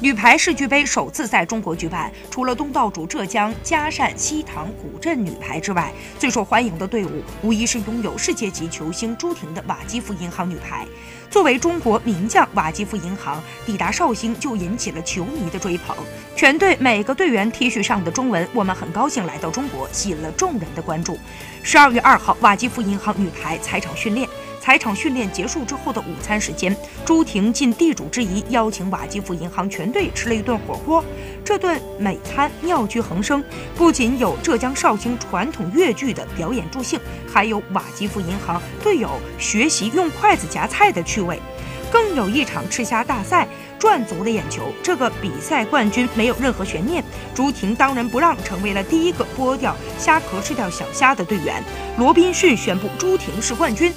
女排世俱杯首次在中国举办，除了东道主浙江嘉善西塘古镇女排之外，最受欢迎的队伍无疑是拥有世界级球星朱婷的瓦基弗银行女排。作为中国名将，瓦基弗银行抵达绍兴就引起了球迷的追捧。全队每个队员 T 恤上的中文“我们很高兴来到中国”吸引了众人的关注。十二月二号，瓦基弗银行女排踩场训练。踩场训练结束之后的午餐时间，朱婷尽地主之谊，邀请瓦基弗银行全团队吃了一顿火锅。这顿美餐妙趣横生，不仅有浙江绍兴传统粤剧的表演助兴，还有瓦基弗银行队友学习用筷子夹菜的趣味，更有一场吃虾大赛。赚足了眼球，这个比赛冠军没有任何悬念，朱婷当仁不让，成为了第一个剥掉虾壳吃掉小虾的队员。罗宾逊宣布朱婷是冠军。